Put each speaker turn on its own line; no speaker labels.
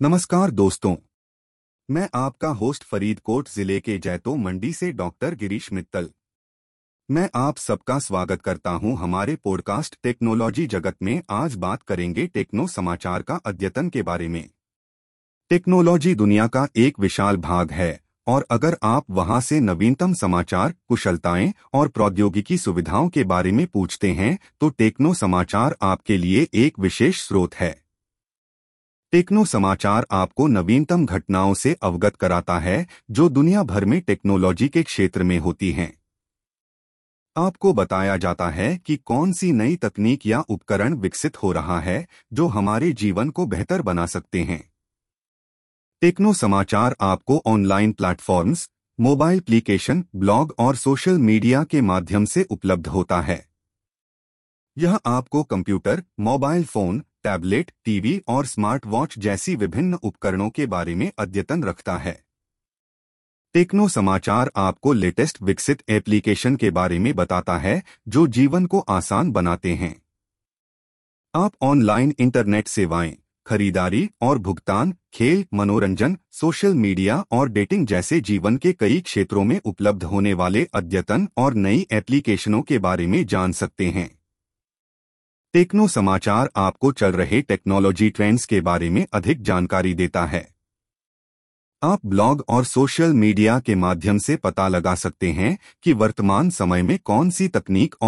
नमस्कार दोस्तों। मैं आपका होस्ट फरीदकोट ज़िले के जैतो मंडी से डॉक्टर गिरीश मित्तल। मैं आप सबका स्वागत करता हूँ हमारे पॉडकास्ट टेक्नोलॉजी जगत में। आज बात करेंगे टेक्नो समाचार का अद्यतन के बारे में। टेक्नोलॉजी दुनिया का एक विशाल भाग है और अगर आप वहाँ से नवीनतम समाचार, कुशलताएँ और प्रौद्योगिकी सुविधाओं के बारे में पूछते हैं तो टेक्नो समाचार आपके लिए एक विशेष स्रोत है। टेक्नो समाचार आपको नवीनतम घटनाओं से अवगत कराता है, जो दुनिया भर में टेक्नोलॉजी के क्षेत्र में होती हैं। आपको बताया जाता है कि कौन सी नई तकनीक या उपकरण विकसित हो रहा है, जो हमारे जीवन को बेहतर बना सकते हैं। टेक्नो समाचार आपको online platforms, mobile application, blog और सोशल मीडिया के माध्यम से उपलब्ध होता है। यह आपको computer, mobile phone tablet, TV और स्मार्ट वॉच जैसी विभिन्न उपकरणों के बारे में अद्यतन रखता है। टेक्नो समाचार आपको लेटेस्ट विकसित एप्लीकेशन के बारे में बताता है, जो जीवन को आसान बनाते हैं। आप ऑनलाइन इंटरनेट सेवाएँ, खरीदारी और भुगतान, खेल, मनोरंजन, सोशल मीडिया और डेटिंग जैसे जीवन के कई क्षेत्रों में उपलब्ध होने वाले अद्यतन और नई एप्लीकेशनों के बारे में जान सकते हैं। टेक्नो समाचार आपको चल रहे टेक्नोलॉजी ट्रेंड्स के बारे में अधिक जानकारी देता है। आप ब्लॉग और सोशल मीडिया के माध्यम से पता लगा सकते हैं कि वर्तमान समय में कौन सी तकनीक और